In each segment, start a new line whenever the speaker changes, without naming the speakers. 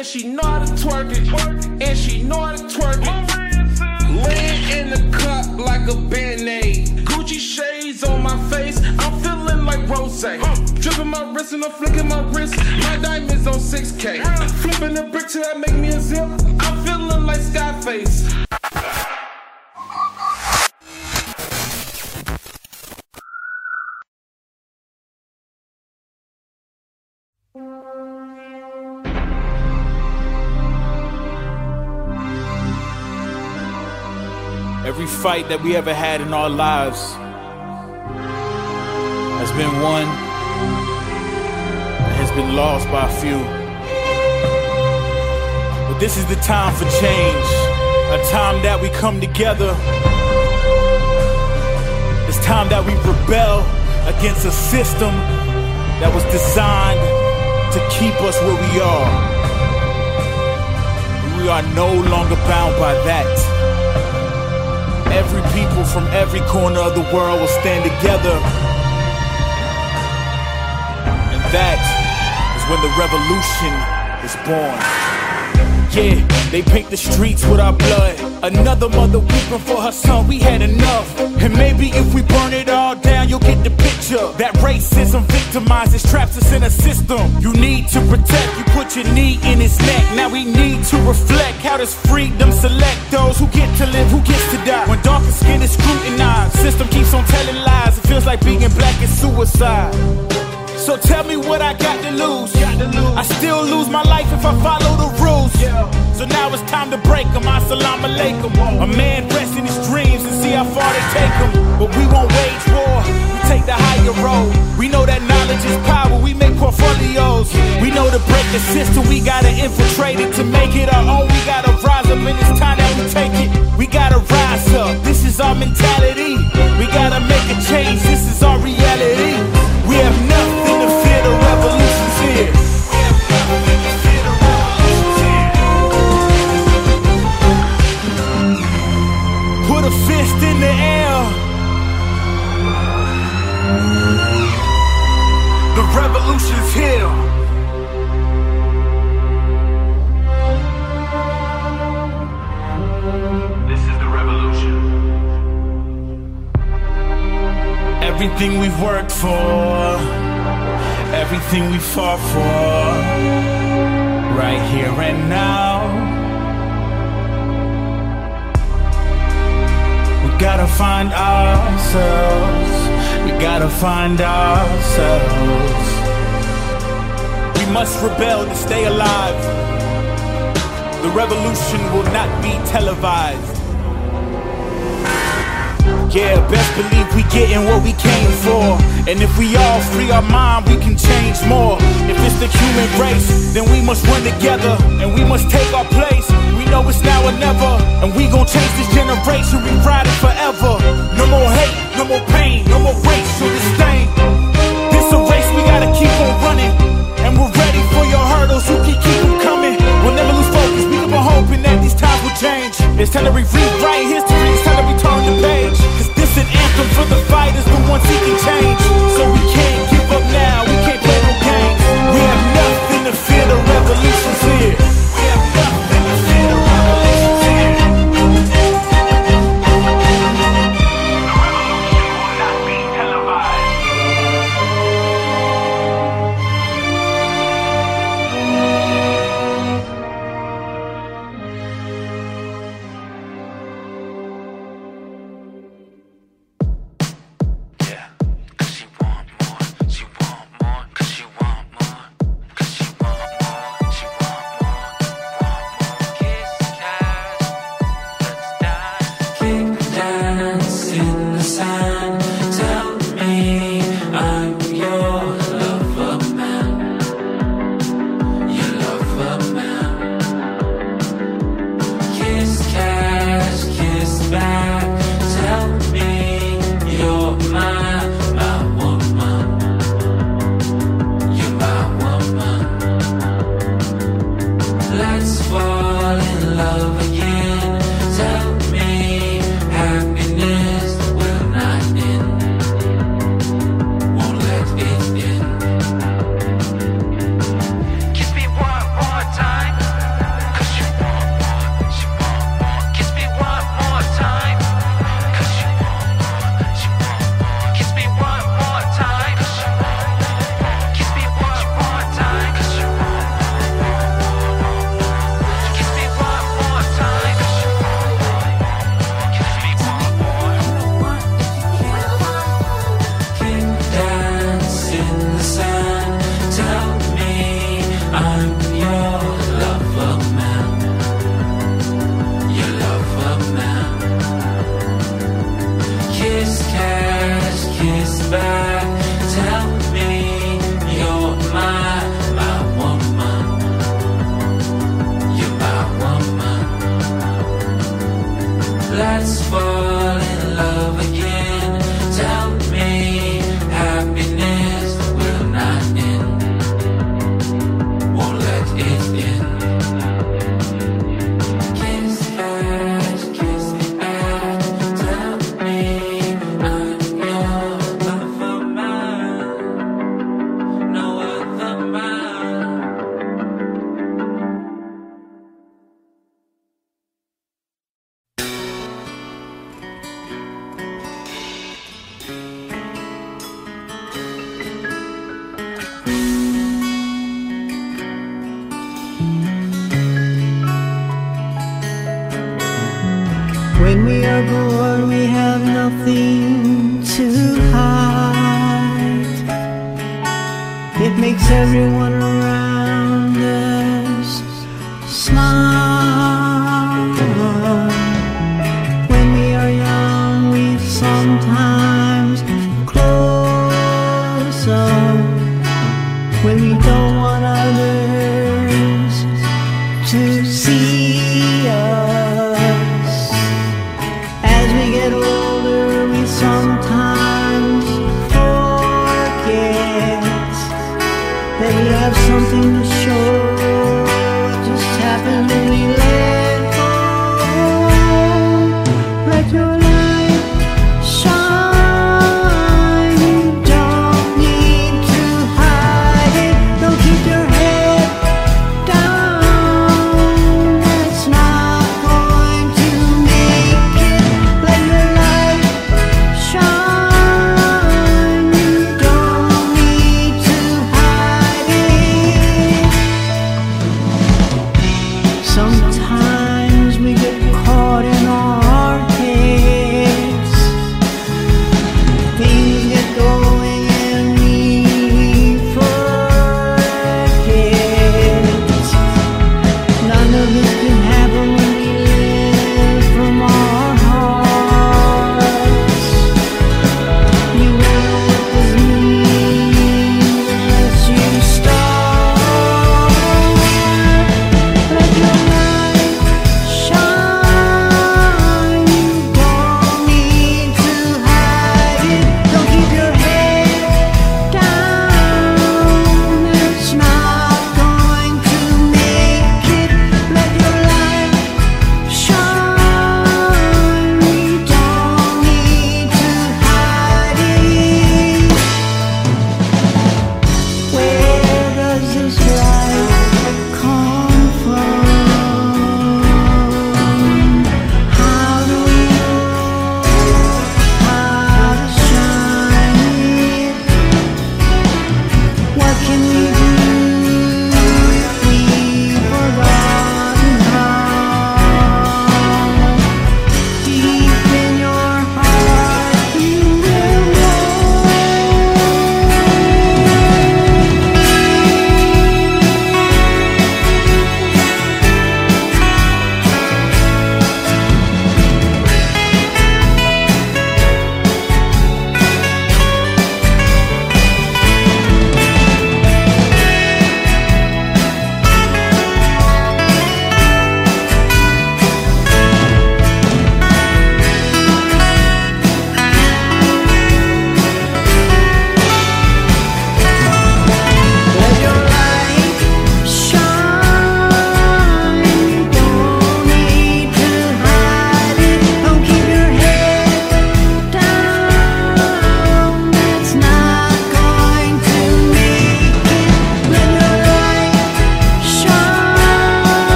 And she
know how to twerk it. And she know how to twerk it. Laying in the cup like a band-aid. Gucci shades on my face. I'm feeling like Rose. Dripping my wrist and I'm flicking my wrist. My diamonds on 6K. Flipping the brick till that make me a zip. I'm feeling like Scarface.
Every fight that we ever had in our lives has been won and has been lost by a few. But this is the time for change, a time that we come together. It's time that we rebel against a system that was designed to keep us where we are. We are no longer bound by that. Every people from every corner of the world will stand together. And that is when the revolution is born. Yeah, they paint the streets with our blood. Another mother weeping for her son, we had enough. And maybe if we burn it all down, you'll get the picture. That racism victimizes, traps us in a system. You need to protect, you put your knee in his neck. Now we need to reflect. How does freedom select those who get to live, who gets to die? When darker skin is scrutinized, system keeps on telling lies. It feels like being black is suicide. So tell me what I got to lose. I still lose my life if I follow the rules. So now it's time to break them. Assalamu alaikum. A man rests in his dreams and see how far they take him. But we won't wage war. We take the higher road. We know that knowledge is power. We make portfolios. We know to break the system. We gotta infiltrate it to make it our own. We gotta rise up and it's time that we take it. We gotta rise up. This is our mentality. We gotta make a change. This is our reality. We have nothing to fear. A fist in the air. The revolution's here.
This is the revolution.
Everything we've worked for, everything we fought for, right here and now. Gotta find ourselves, we gotta find ourselves. We must rebel to stay alive. The revolution will not be televised. Yeah, best believe we getting what we came for. And if we all free our mind, we can change more. If it's the human race, then we must run together and we must take our place. Know it's now or never, and we gon' change this generation. We ride it forever. No more hate, no more pain, no more racial disdain. This a race we gotta keep on running, and we're ready for your hurdles. You can keep them coming. We'll never lose focus. We keep on hoping that these times will change. It's time to rewrite history. It's time to return the page. Cause this an anthem for the fighters, the ones seeking change. So we can't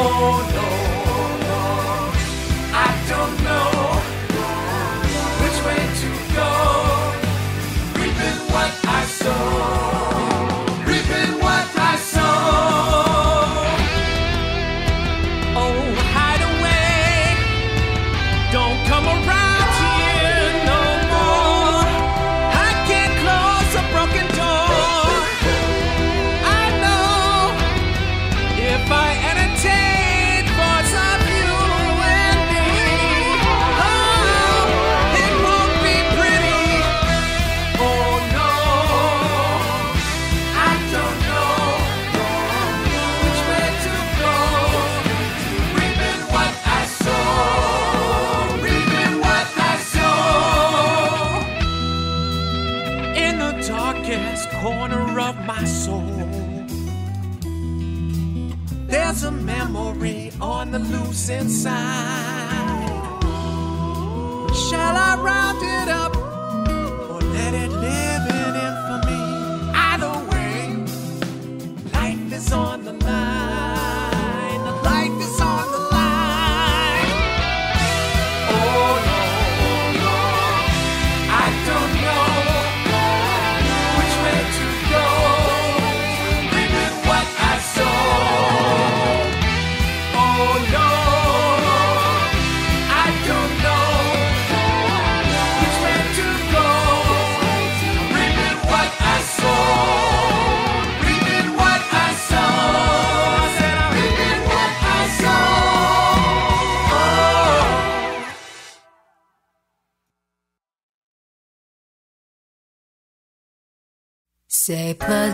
oh.
inside.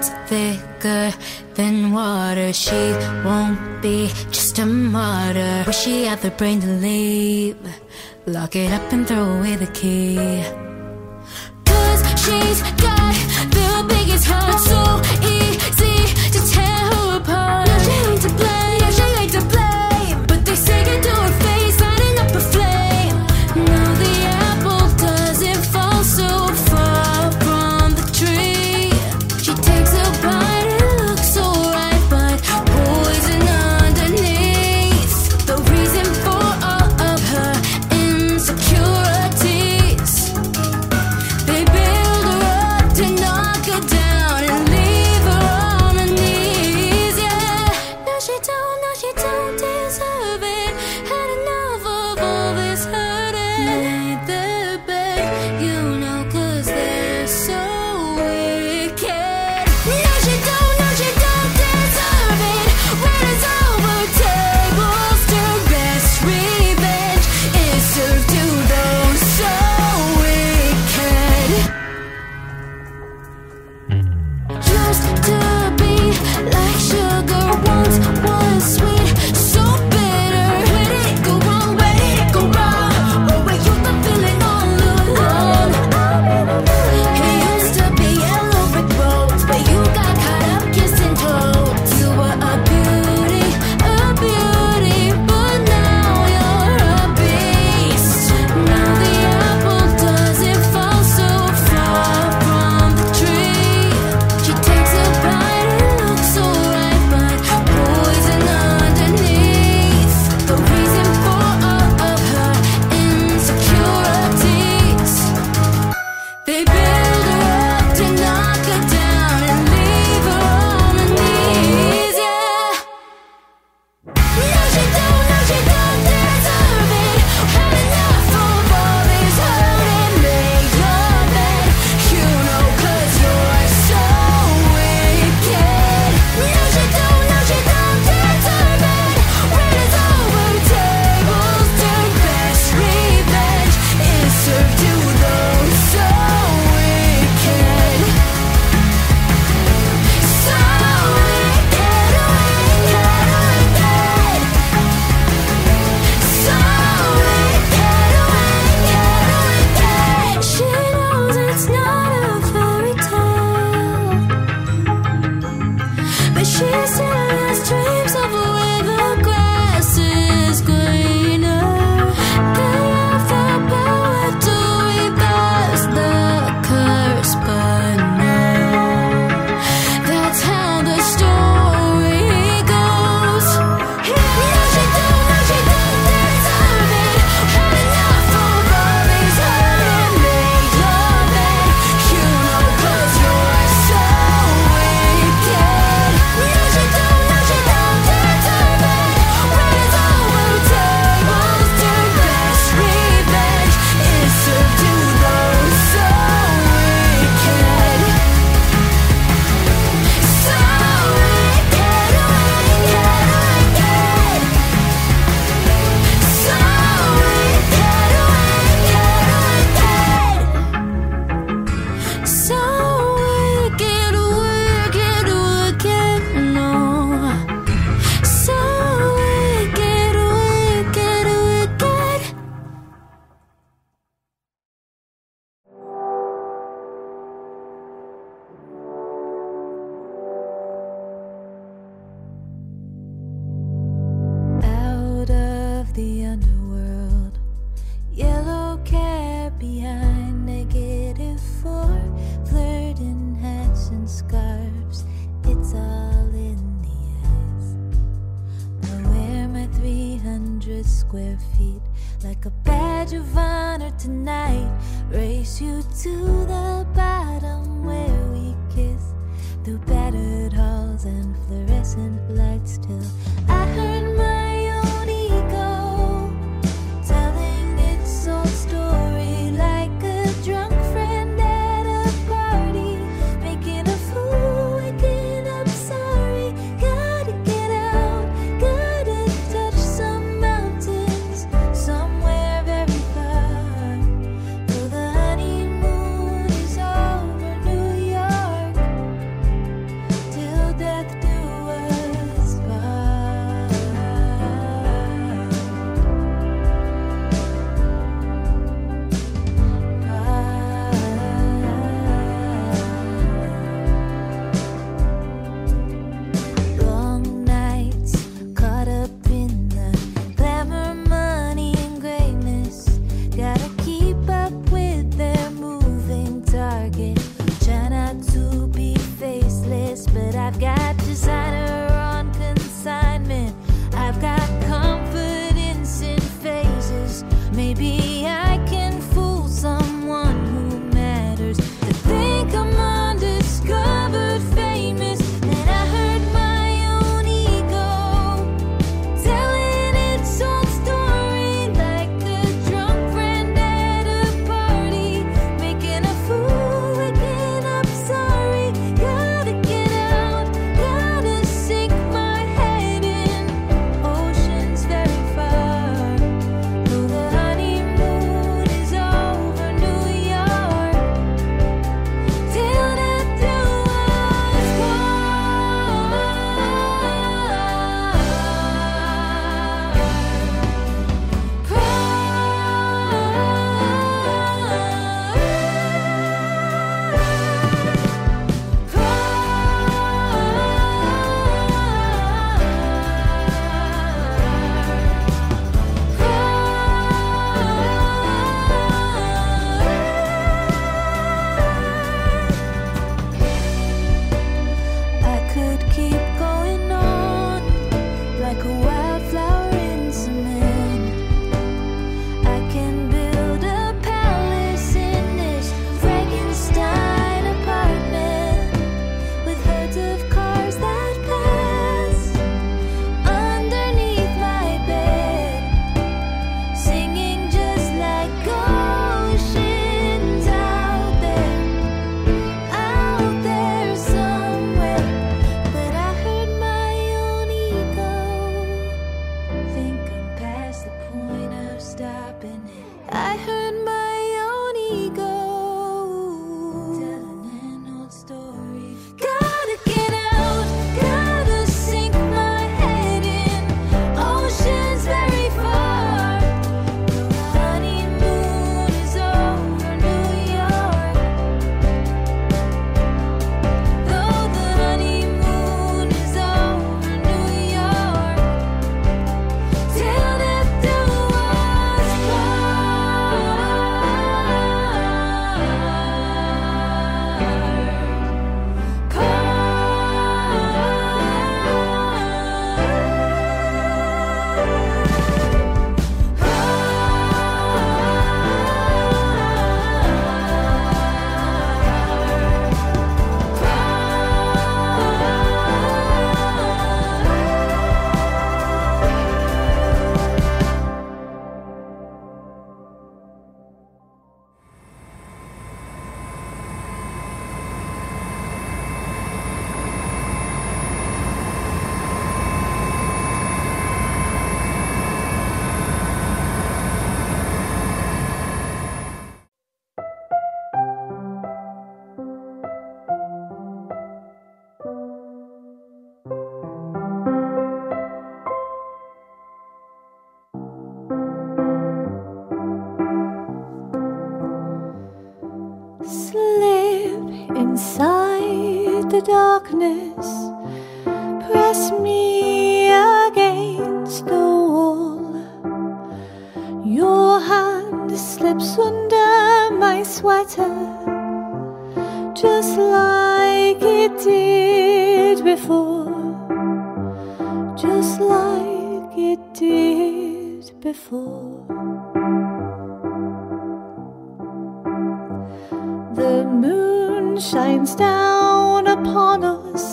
looks thicker than water. She won't be just a martyr. Wish she had the brain to leave. Lock it up and throw away the key. Cause she's got.
before. The moon shines down upon us.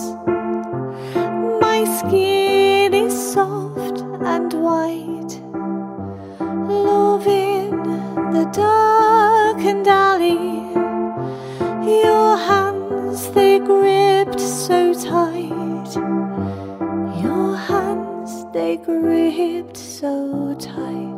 My skin is soft and white. loving the the darkened alley. Your hands, they gripped so tight. Your hands, they gripped so tight.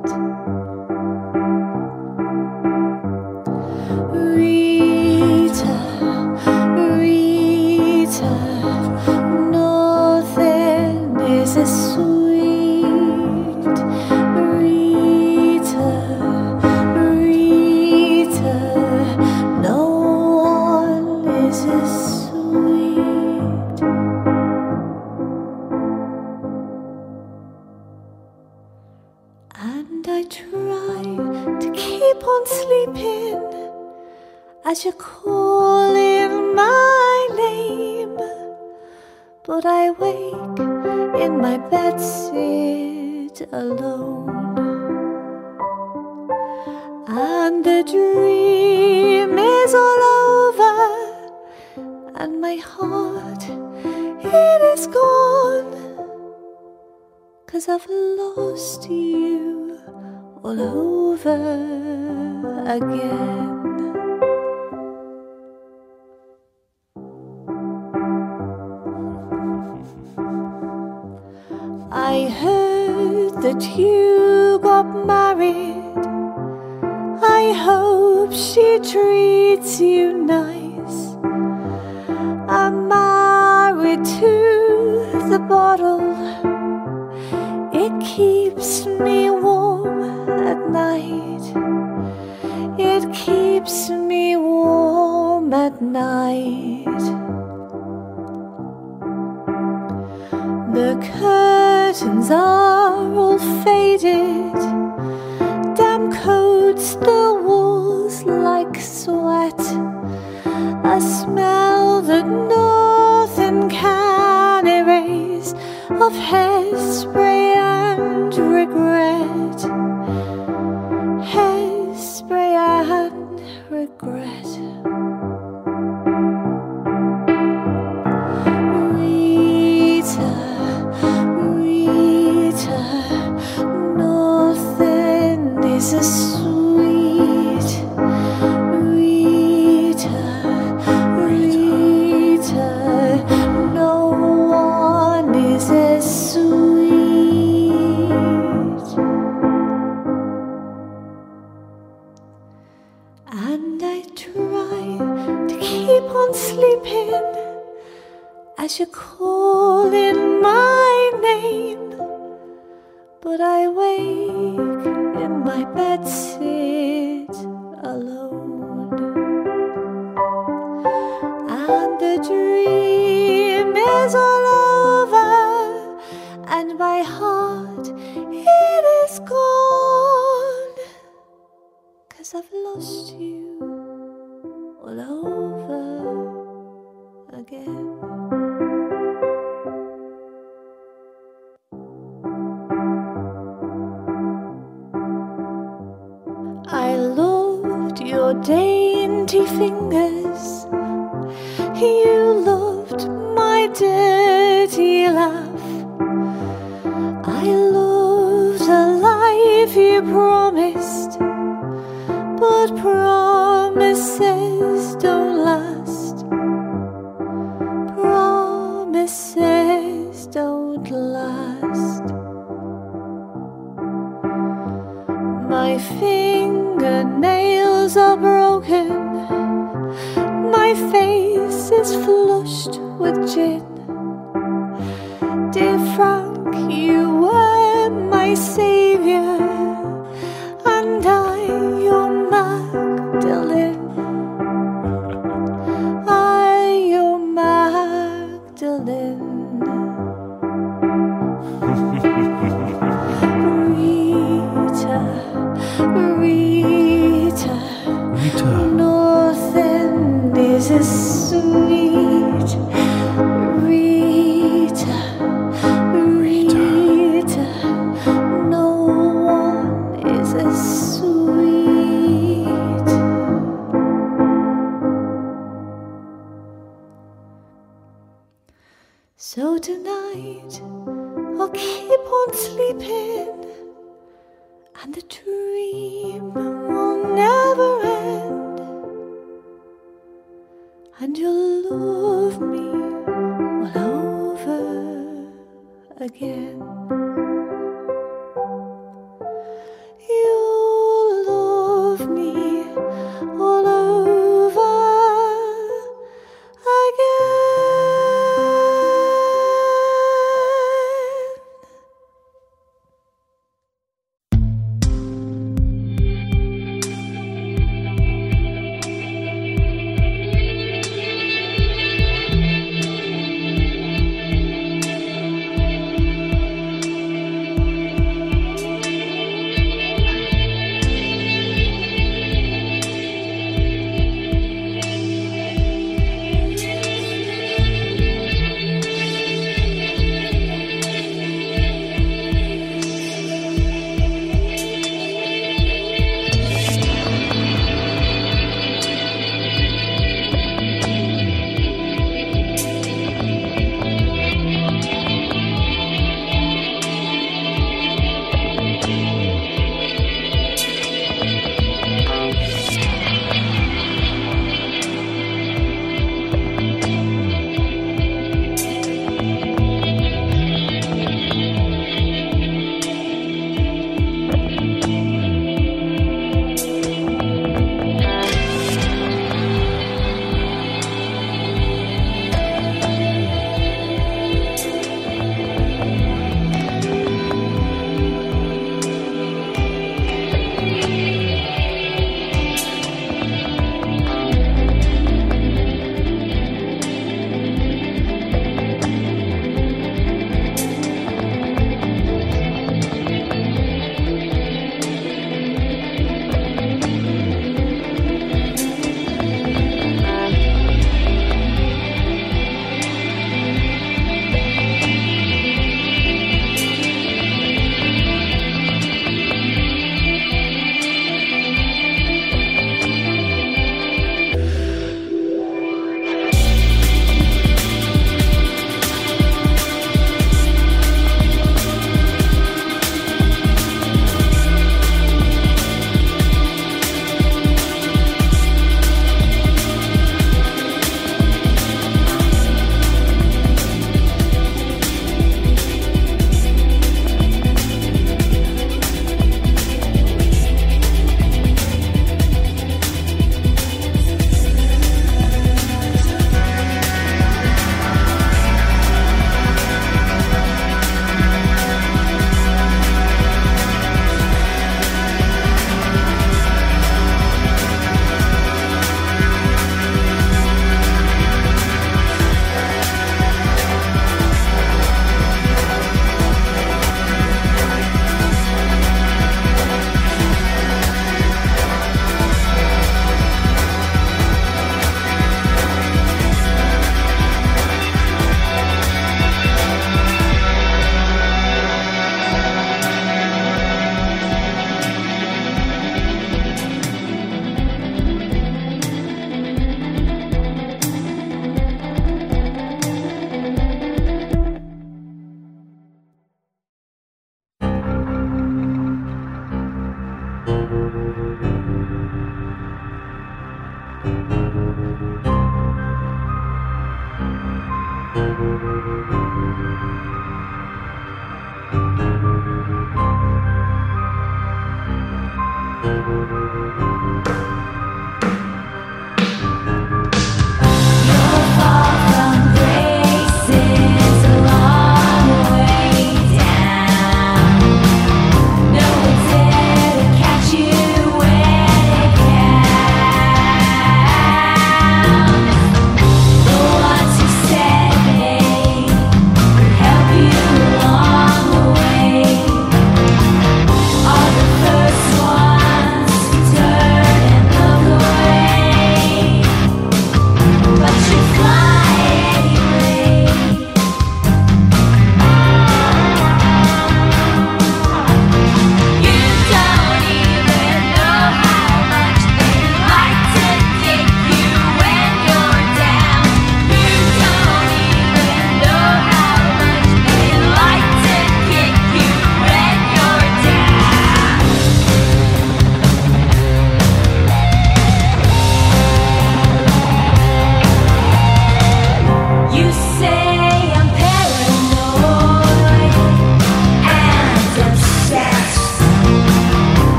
loved your dainty fingers. You loved my dirty laugh. I loved the life you promised, but. is flushed with gin. Dear Frank, you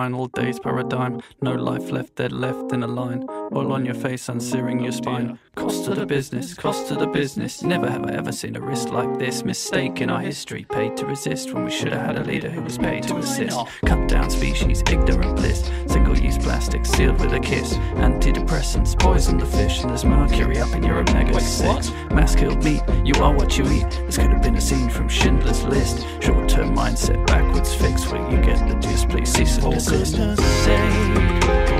final day's paradigm. No left, dead left in a line. All on your face and searing your spine. Cost to the business, cost to the business. Never have I ever seen a risk like this. Mistake in our history, paid to resist when we should have had a leader who was paid to assist. Cut down species, ignorant bliss. Single use plastic sealed with a kiss. Antidepressants poison the fish, and there's mercury up in your omega 6. Mass killed meat, you are what you eat. This could have been a scene from Schindler's List. Short term mindset, backwards fix where you get the gist. Please cease and desist.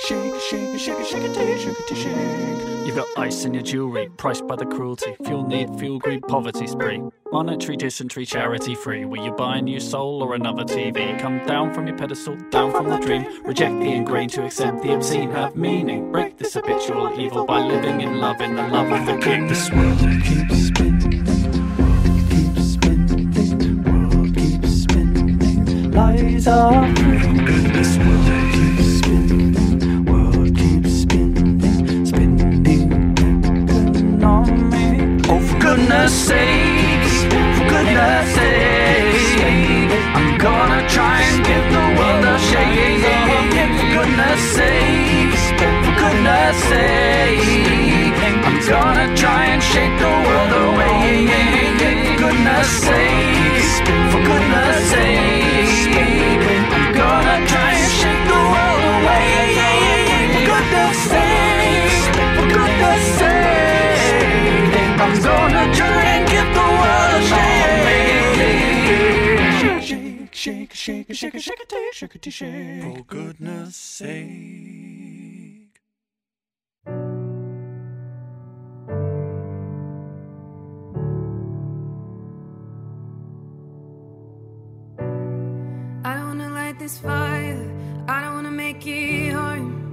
shake, shake, shake, shake, shake it, shake, shake shake. You've got ice in your jewelry, priced by the cruelty. Fuel need, fuel greed, poverty spree. Monetary dysentery, charity free. Will you buy a new soul or another TV? Come down from your pedestal, down from the dream. Reject the ingrained to accept the obscene. Have meaning. Break this habitual evil by living in love, in the love of the king. This world keeps spinning. Keeps spinning. World keeps spinning. Lies are free. Goodness sakes. For goodness sakes. I'm gonna try and give the world a shake. For goodness sakes. For goodness sake. I'm gonna try and shake the world away. For goodness sakes. For goodness shake, shake, shake, shake, shake, shake, shake, shake. For goodness sake.
I don't wanna light this fire. I don't wanna make it hard.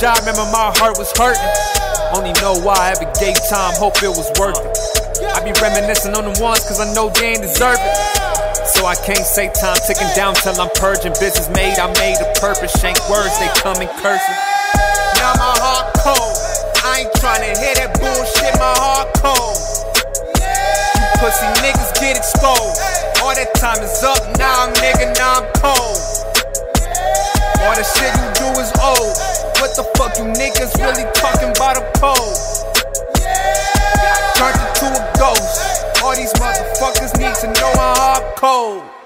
Job, remember my heart was hurting. Only know why I ever gave time, hope it was worth it. I be reminiscing on the ones, cause I know they ain't deserve it. So I can't say time ticking down till I'm purging. Business made, I made a purpose. Shank words, they come in cursive. Now my heart cold. I ain't trying to hear that bullshit, my heart cold. You pussy niggas get exposed. All that time is up, now I'm nigga, now I'm cold. All the shit you do is old. What the fuck you niggas really talking about a pole? Turned into a ghost. All these motherfuckers need to know my heart cold.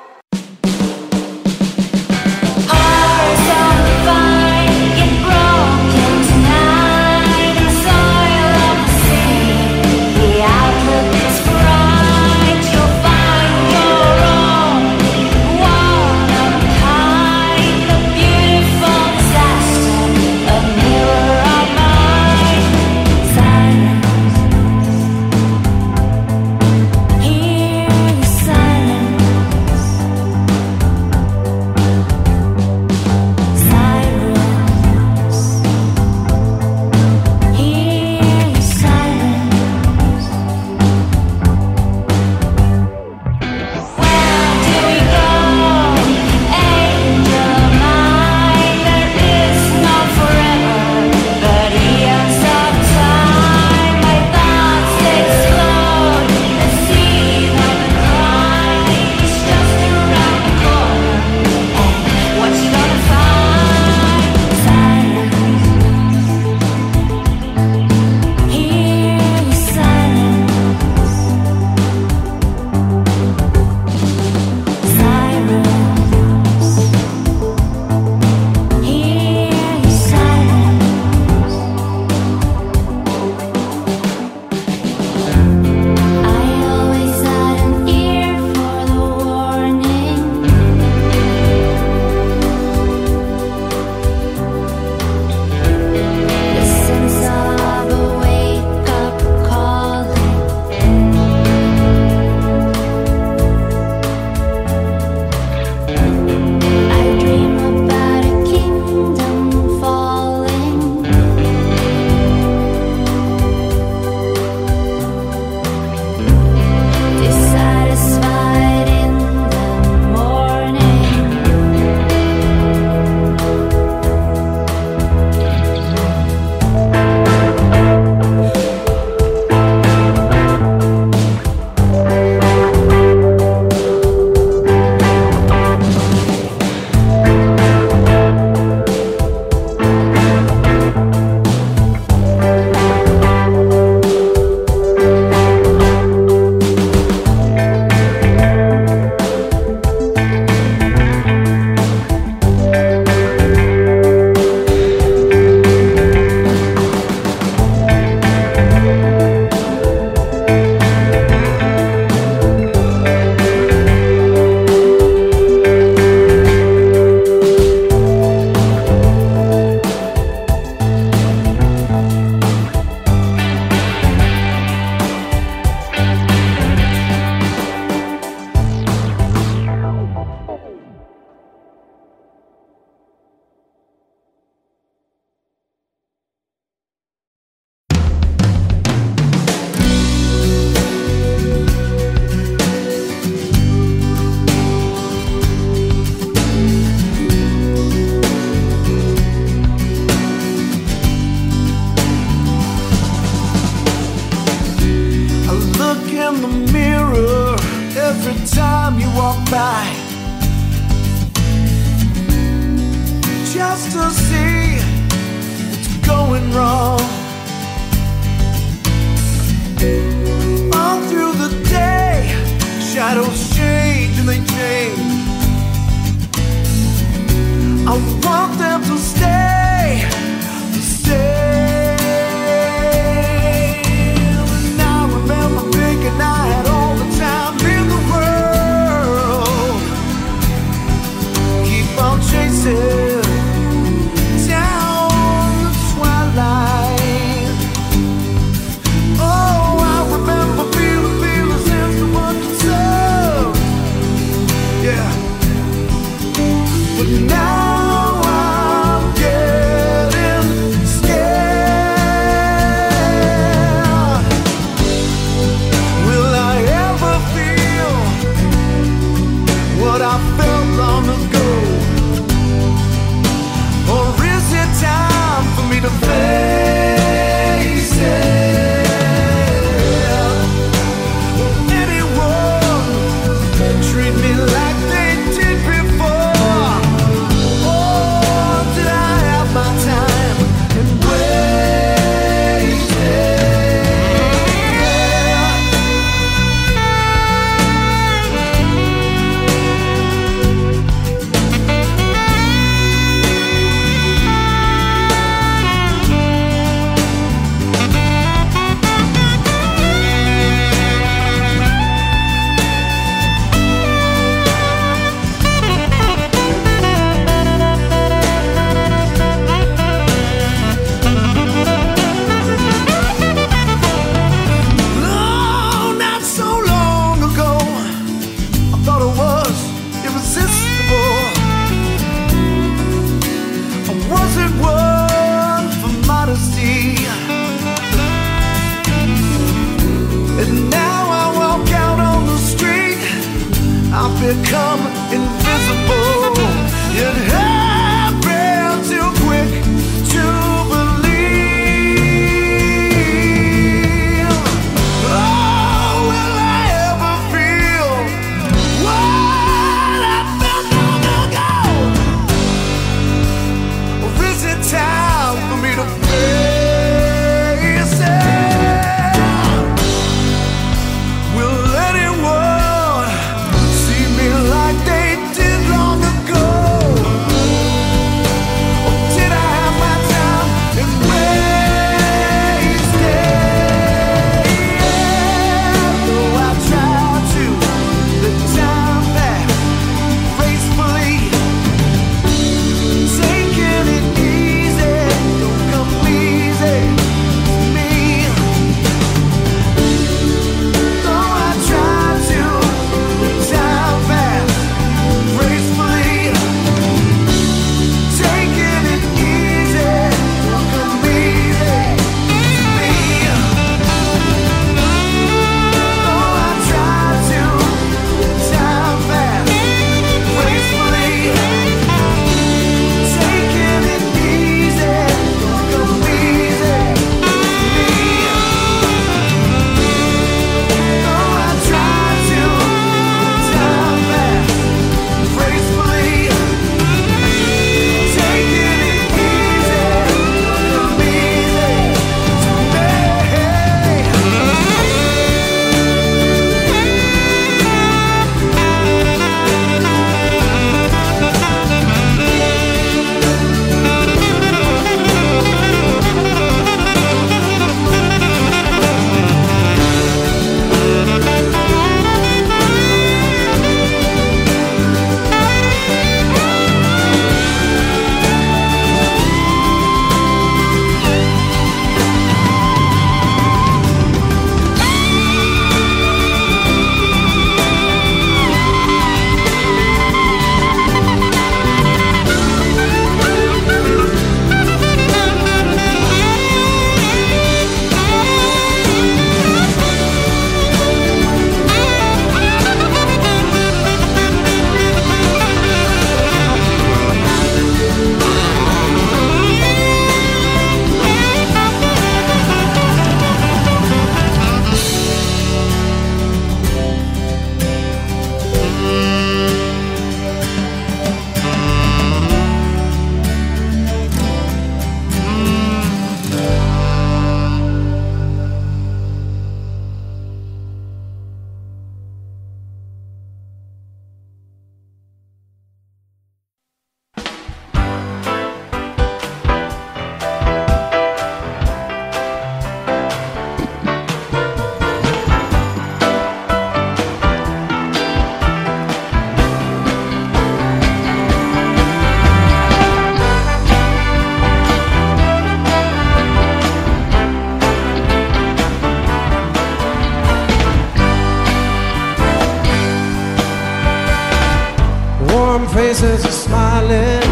Faces are smiling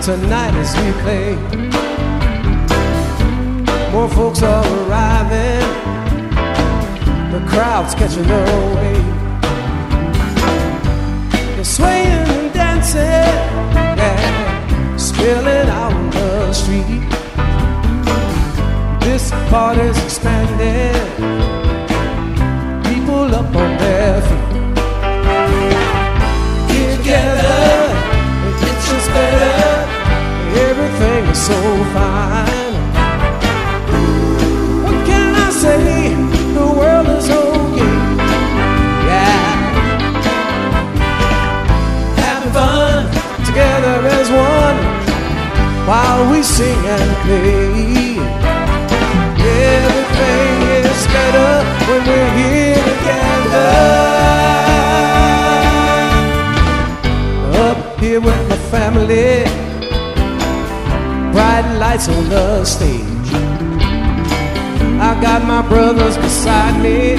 tonight as we play. More folks are arriving, the crowd's catching their way. They're swaying and dancing, yeah, spilling out on the street. This party's expanding, so fine. What can I say? The world is okay. Yeah. Having fun together as one while we sing and play. Everything is better when we're here together. up here with my family. Lights on the stage. I got my brothers beside me.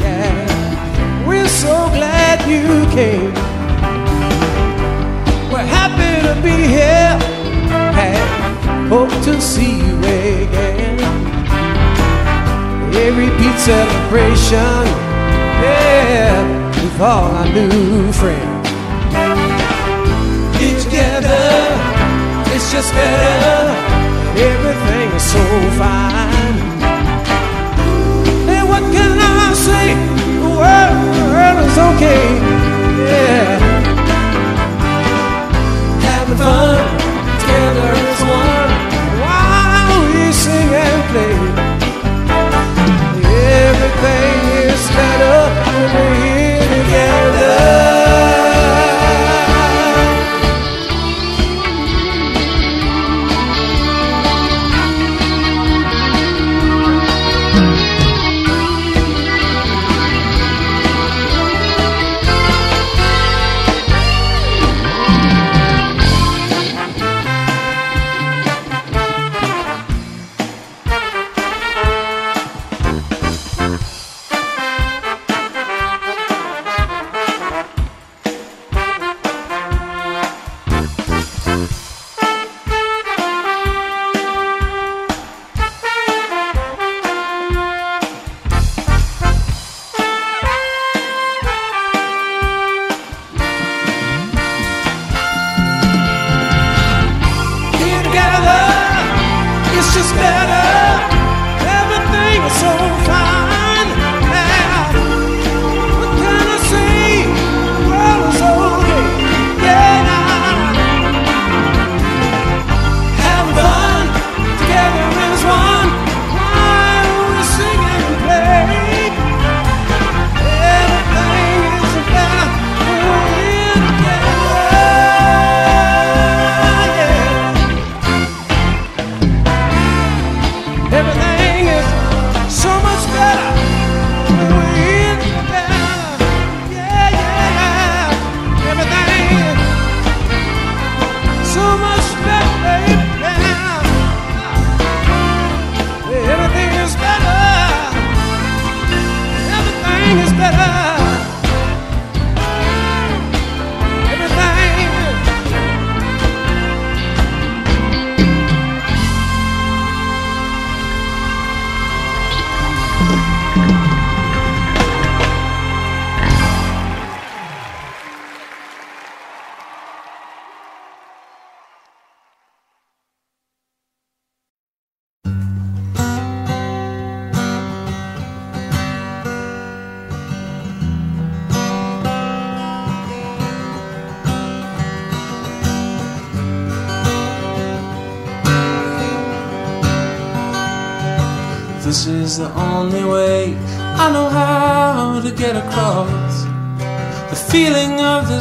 Yeah, we're so glad you came. We're happy to be here. Hey, hope to see you again. A repeat celebration. Yeah, with all our new friends get together. It's just better. Everything is so fine. Hey, what can I say? The world, the world is okay. Yeah. Having fun together as one while we sing and play. Everything is better when we're here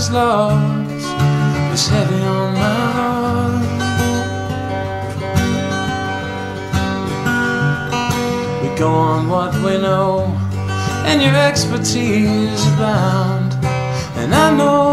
this is heavy on my heart. We go on what we know, and your expertise abound. And I know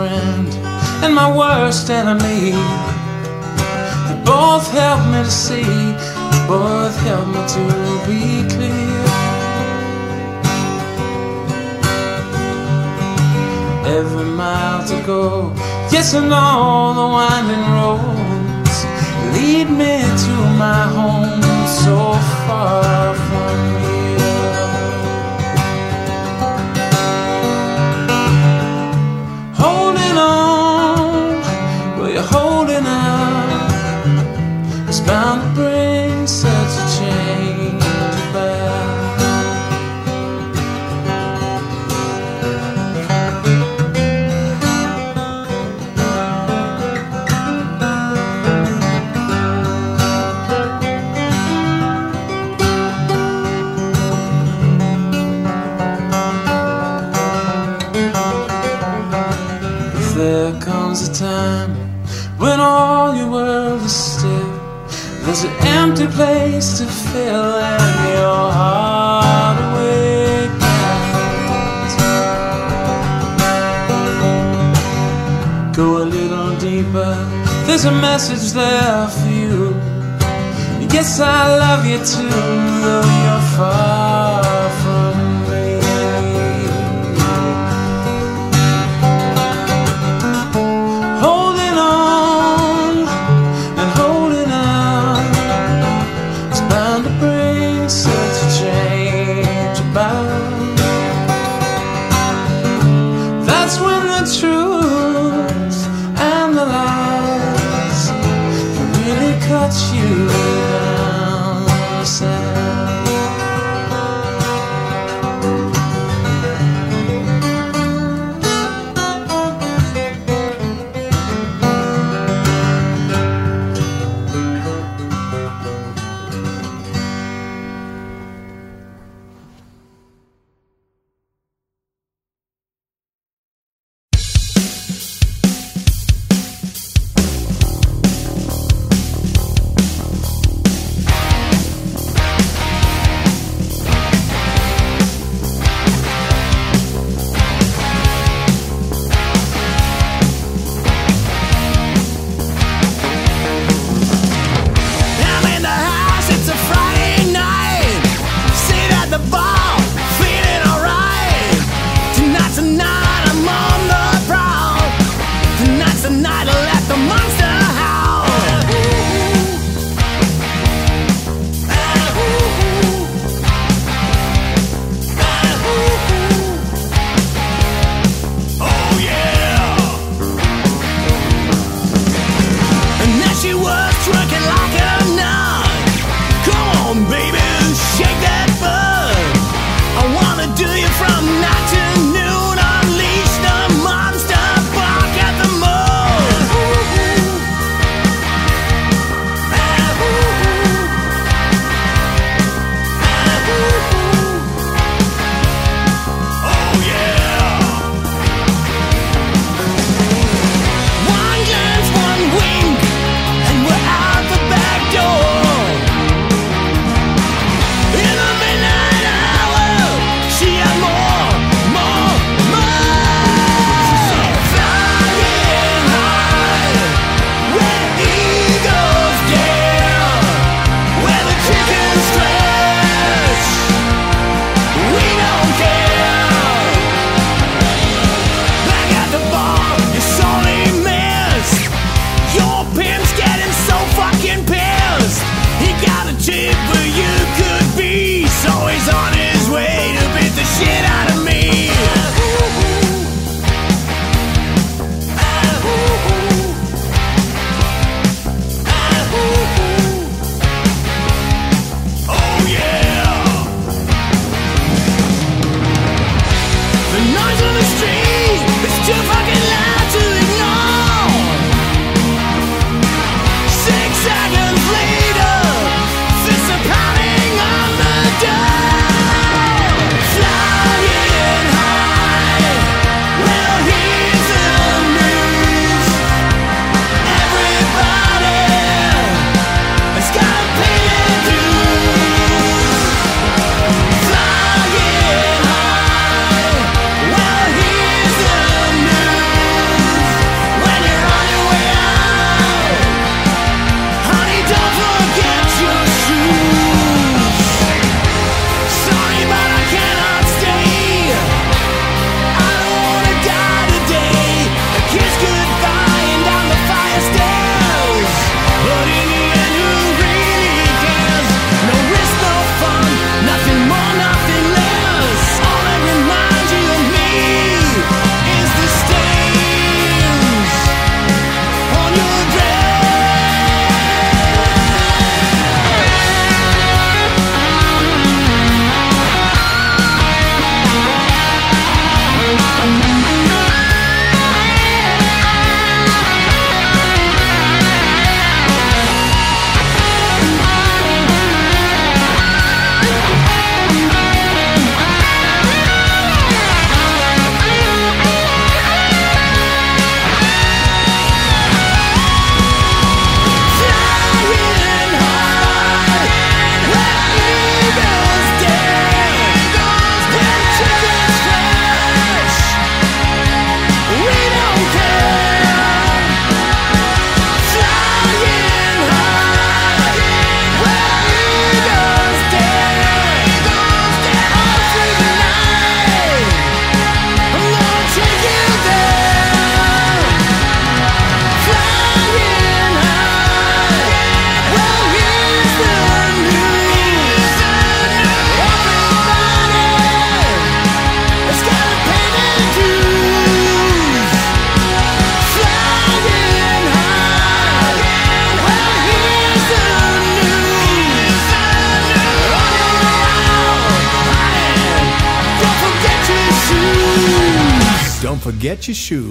friend and my worst enemy. They both help me to see, they both help me to be clear. Every mile to go, yes, and all the winding roads lead me to my home so far from place to fill and your heart awakens. Go a little deeper, there's a message there for you. Yes, I love you too, though you're far
don't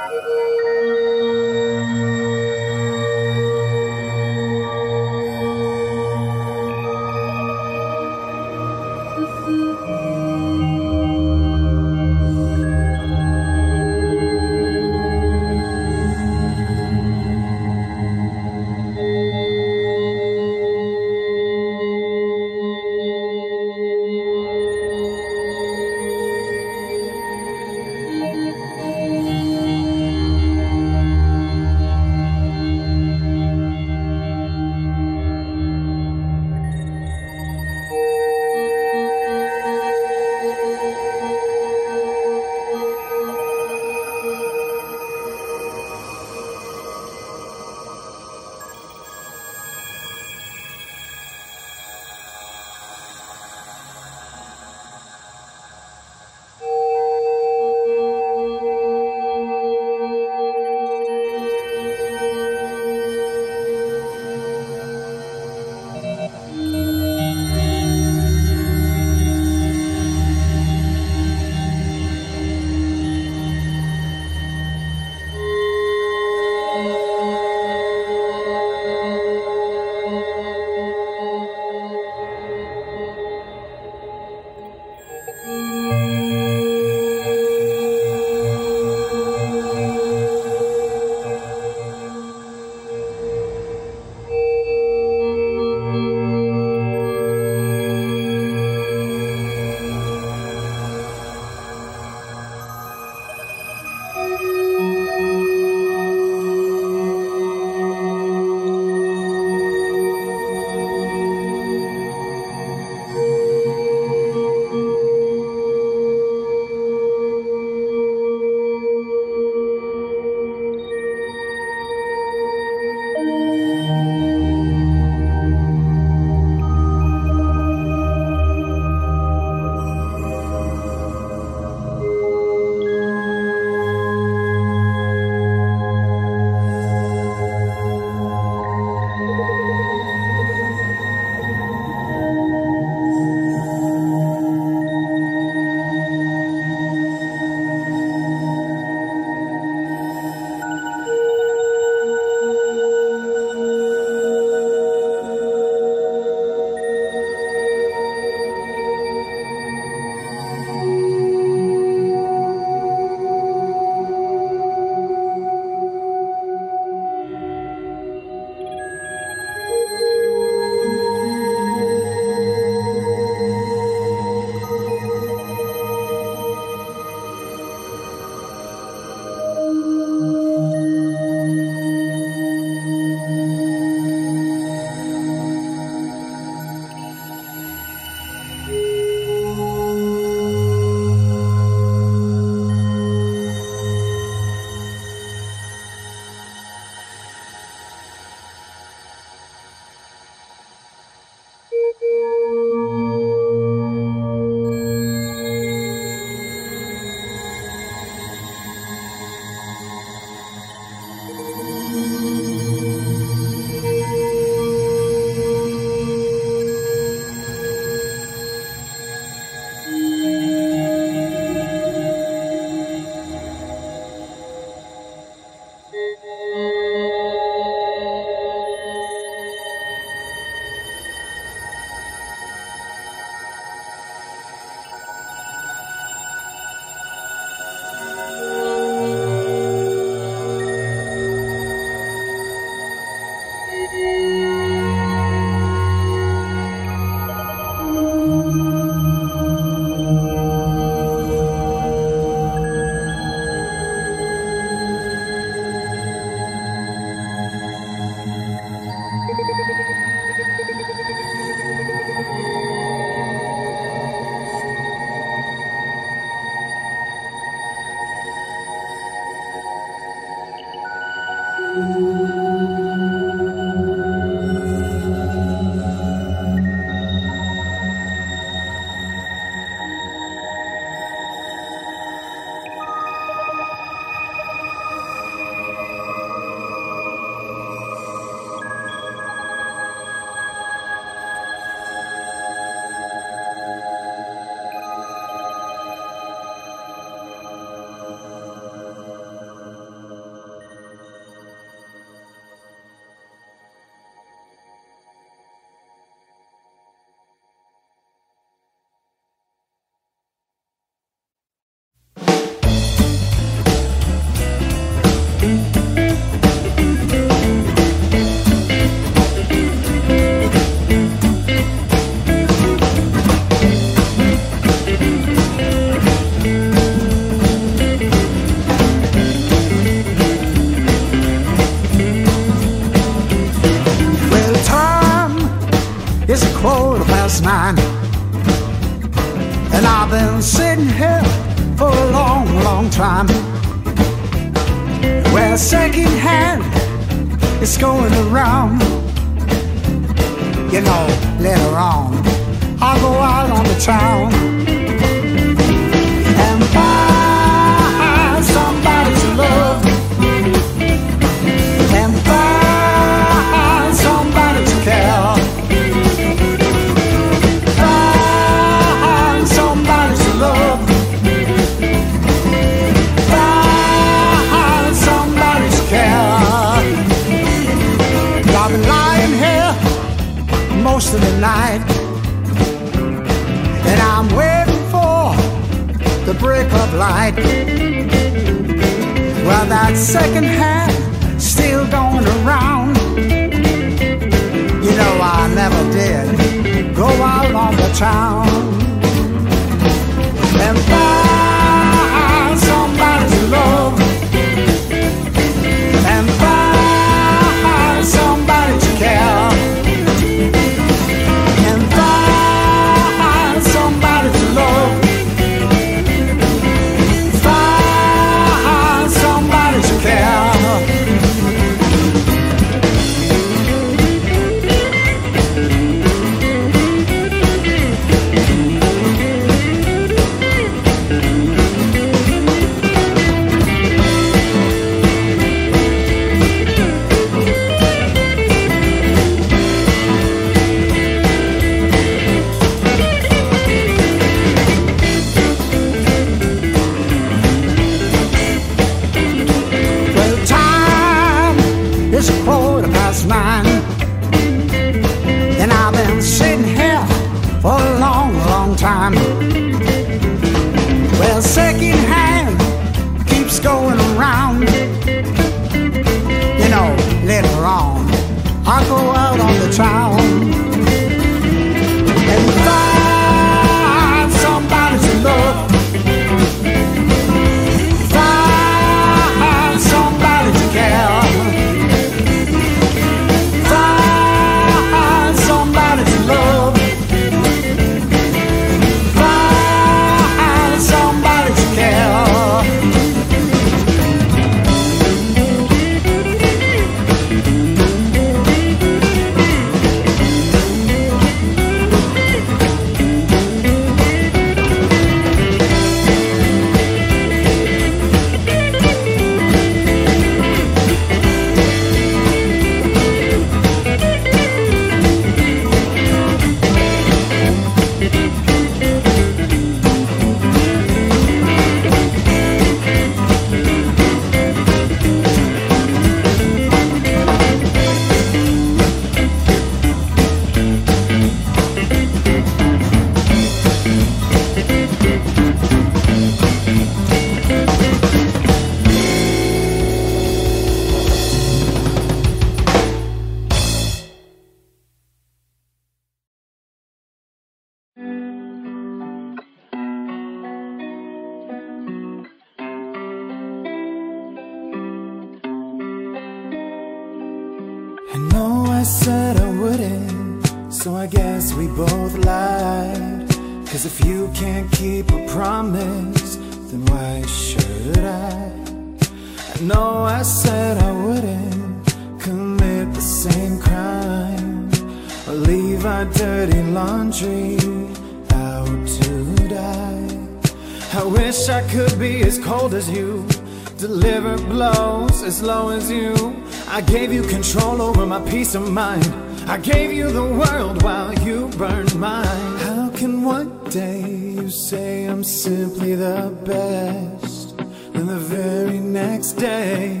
I
gave you control over my peace of mind. I gave you the world while you burned mine. How can one day you say I'm simply the best, and the very next day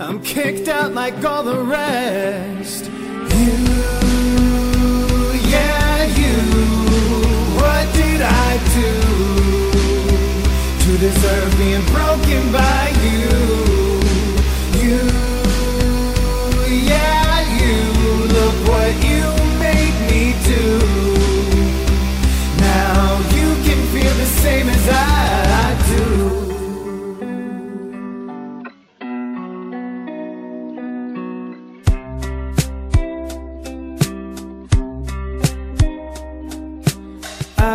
I'm kicked out like all the rest? You, yeah, you. What did I do to deserve being broken by you?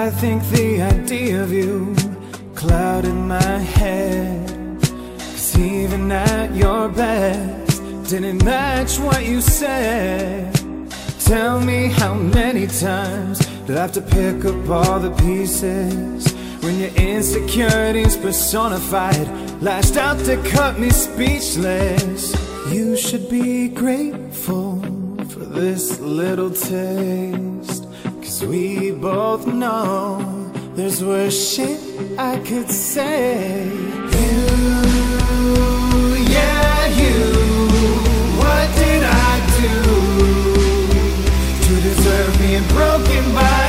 I think the idea of you clouded my head. Cause even at your best, didn't match what you said. Tell me how many times did I have to pick up all the pieces? When your insecurities personified, lashed out to cut me speechless. You should be grateful for this little taste. Cause we both know there's worse shit I could say. You, yeah, you. What did I do to deserve being broken by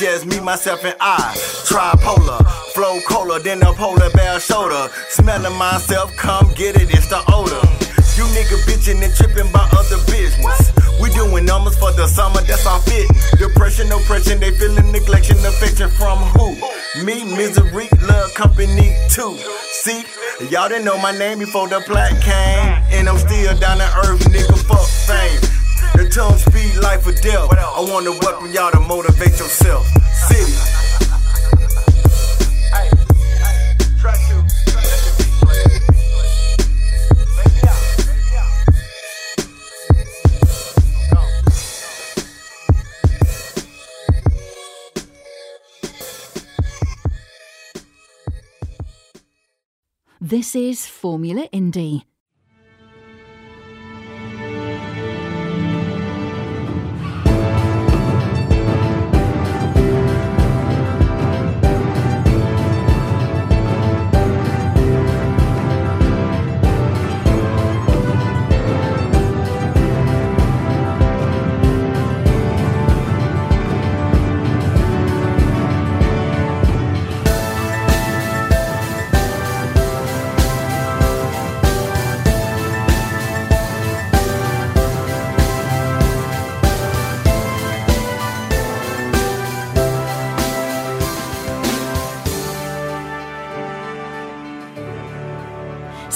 just me,
myself, and I. Tripolar, flow cola, then a polar bear shoulder. Smelling myself, come get it, it's the odor. You nigga bitching and tripping by other business. We doing numbers for the summer, that's our fit. Depression, oppression, they feeling neglection, affection from who? Me, misery, love company too. See, y'all didn't know my name before the plaque came. And I'm still down to earth, nigga, fuck fame tongue, speed, life or death. I want y'all to motivate yourself. City.
This is Formula
Indy.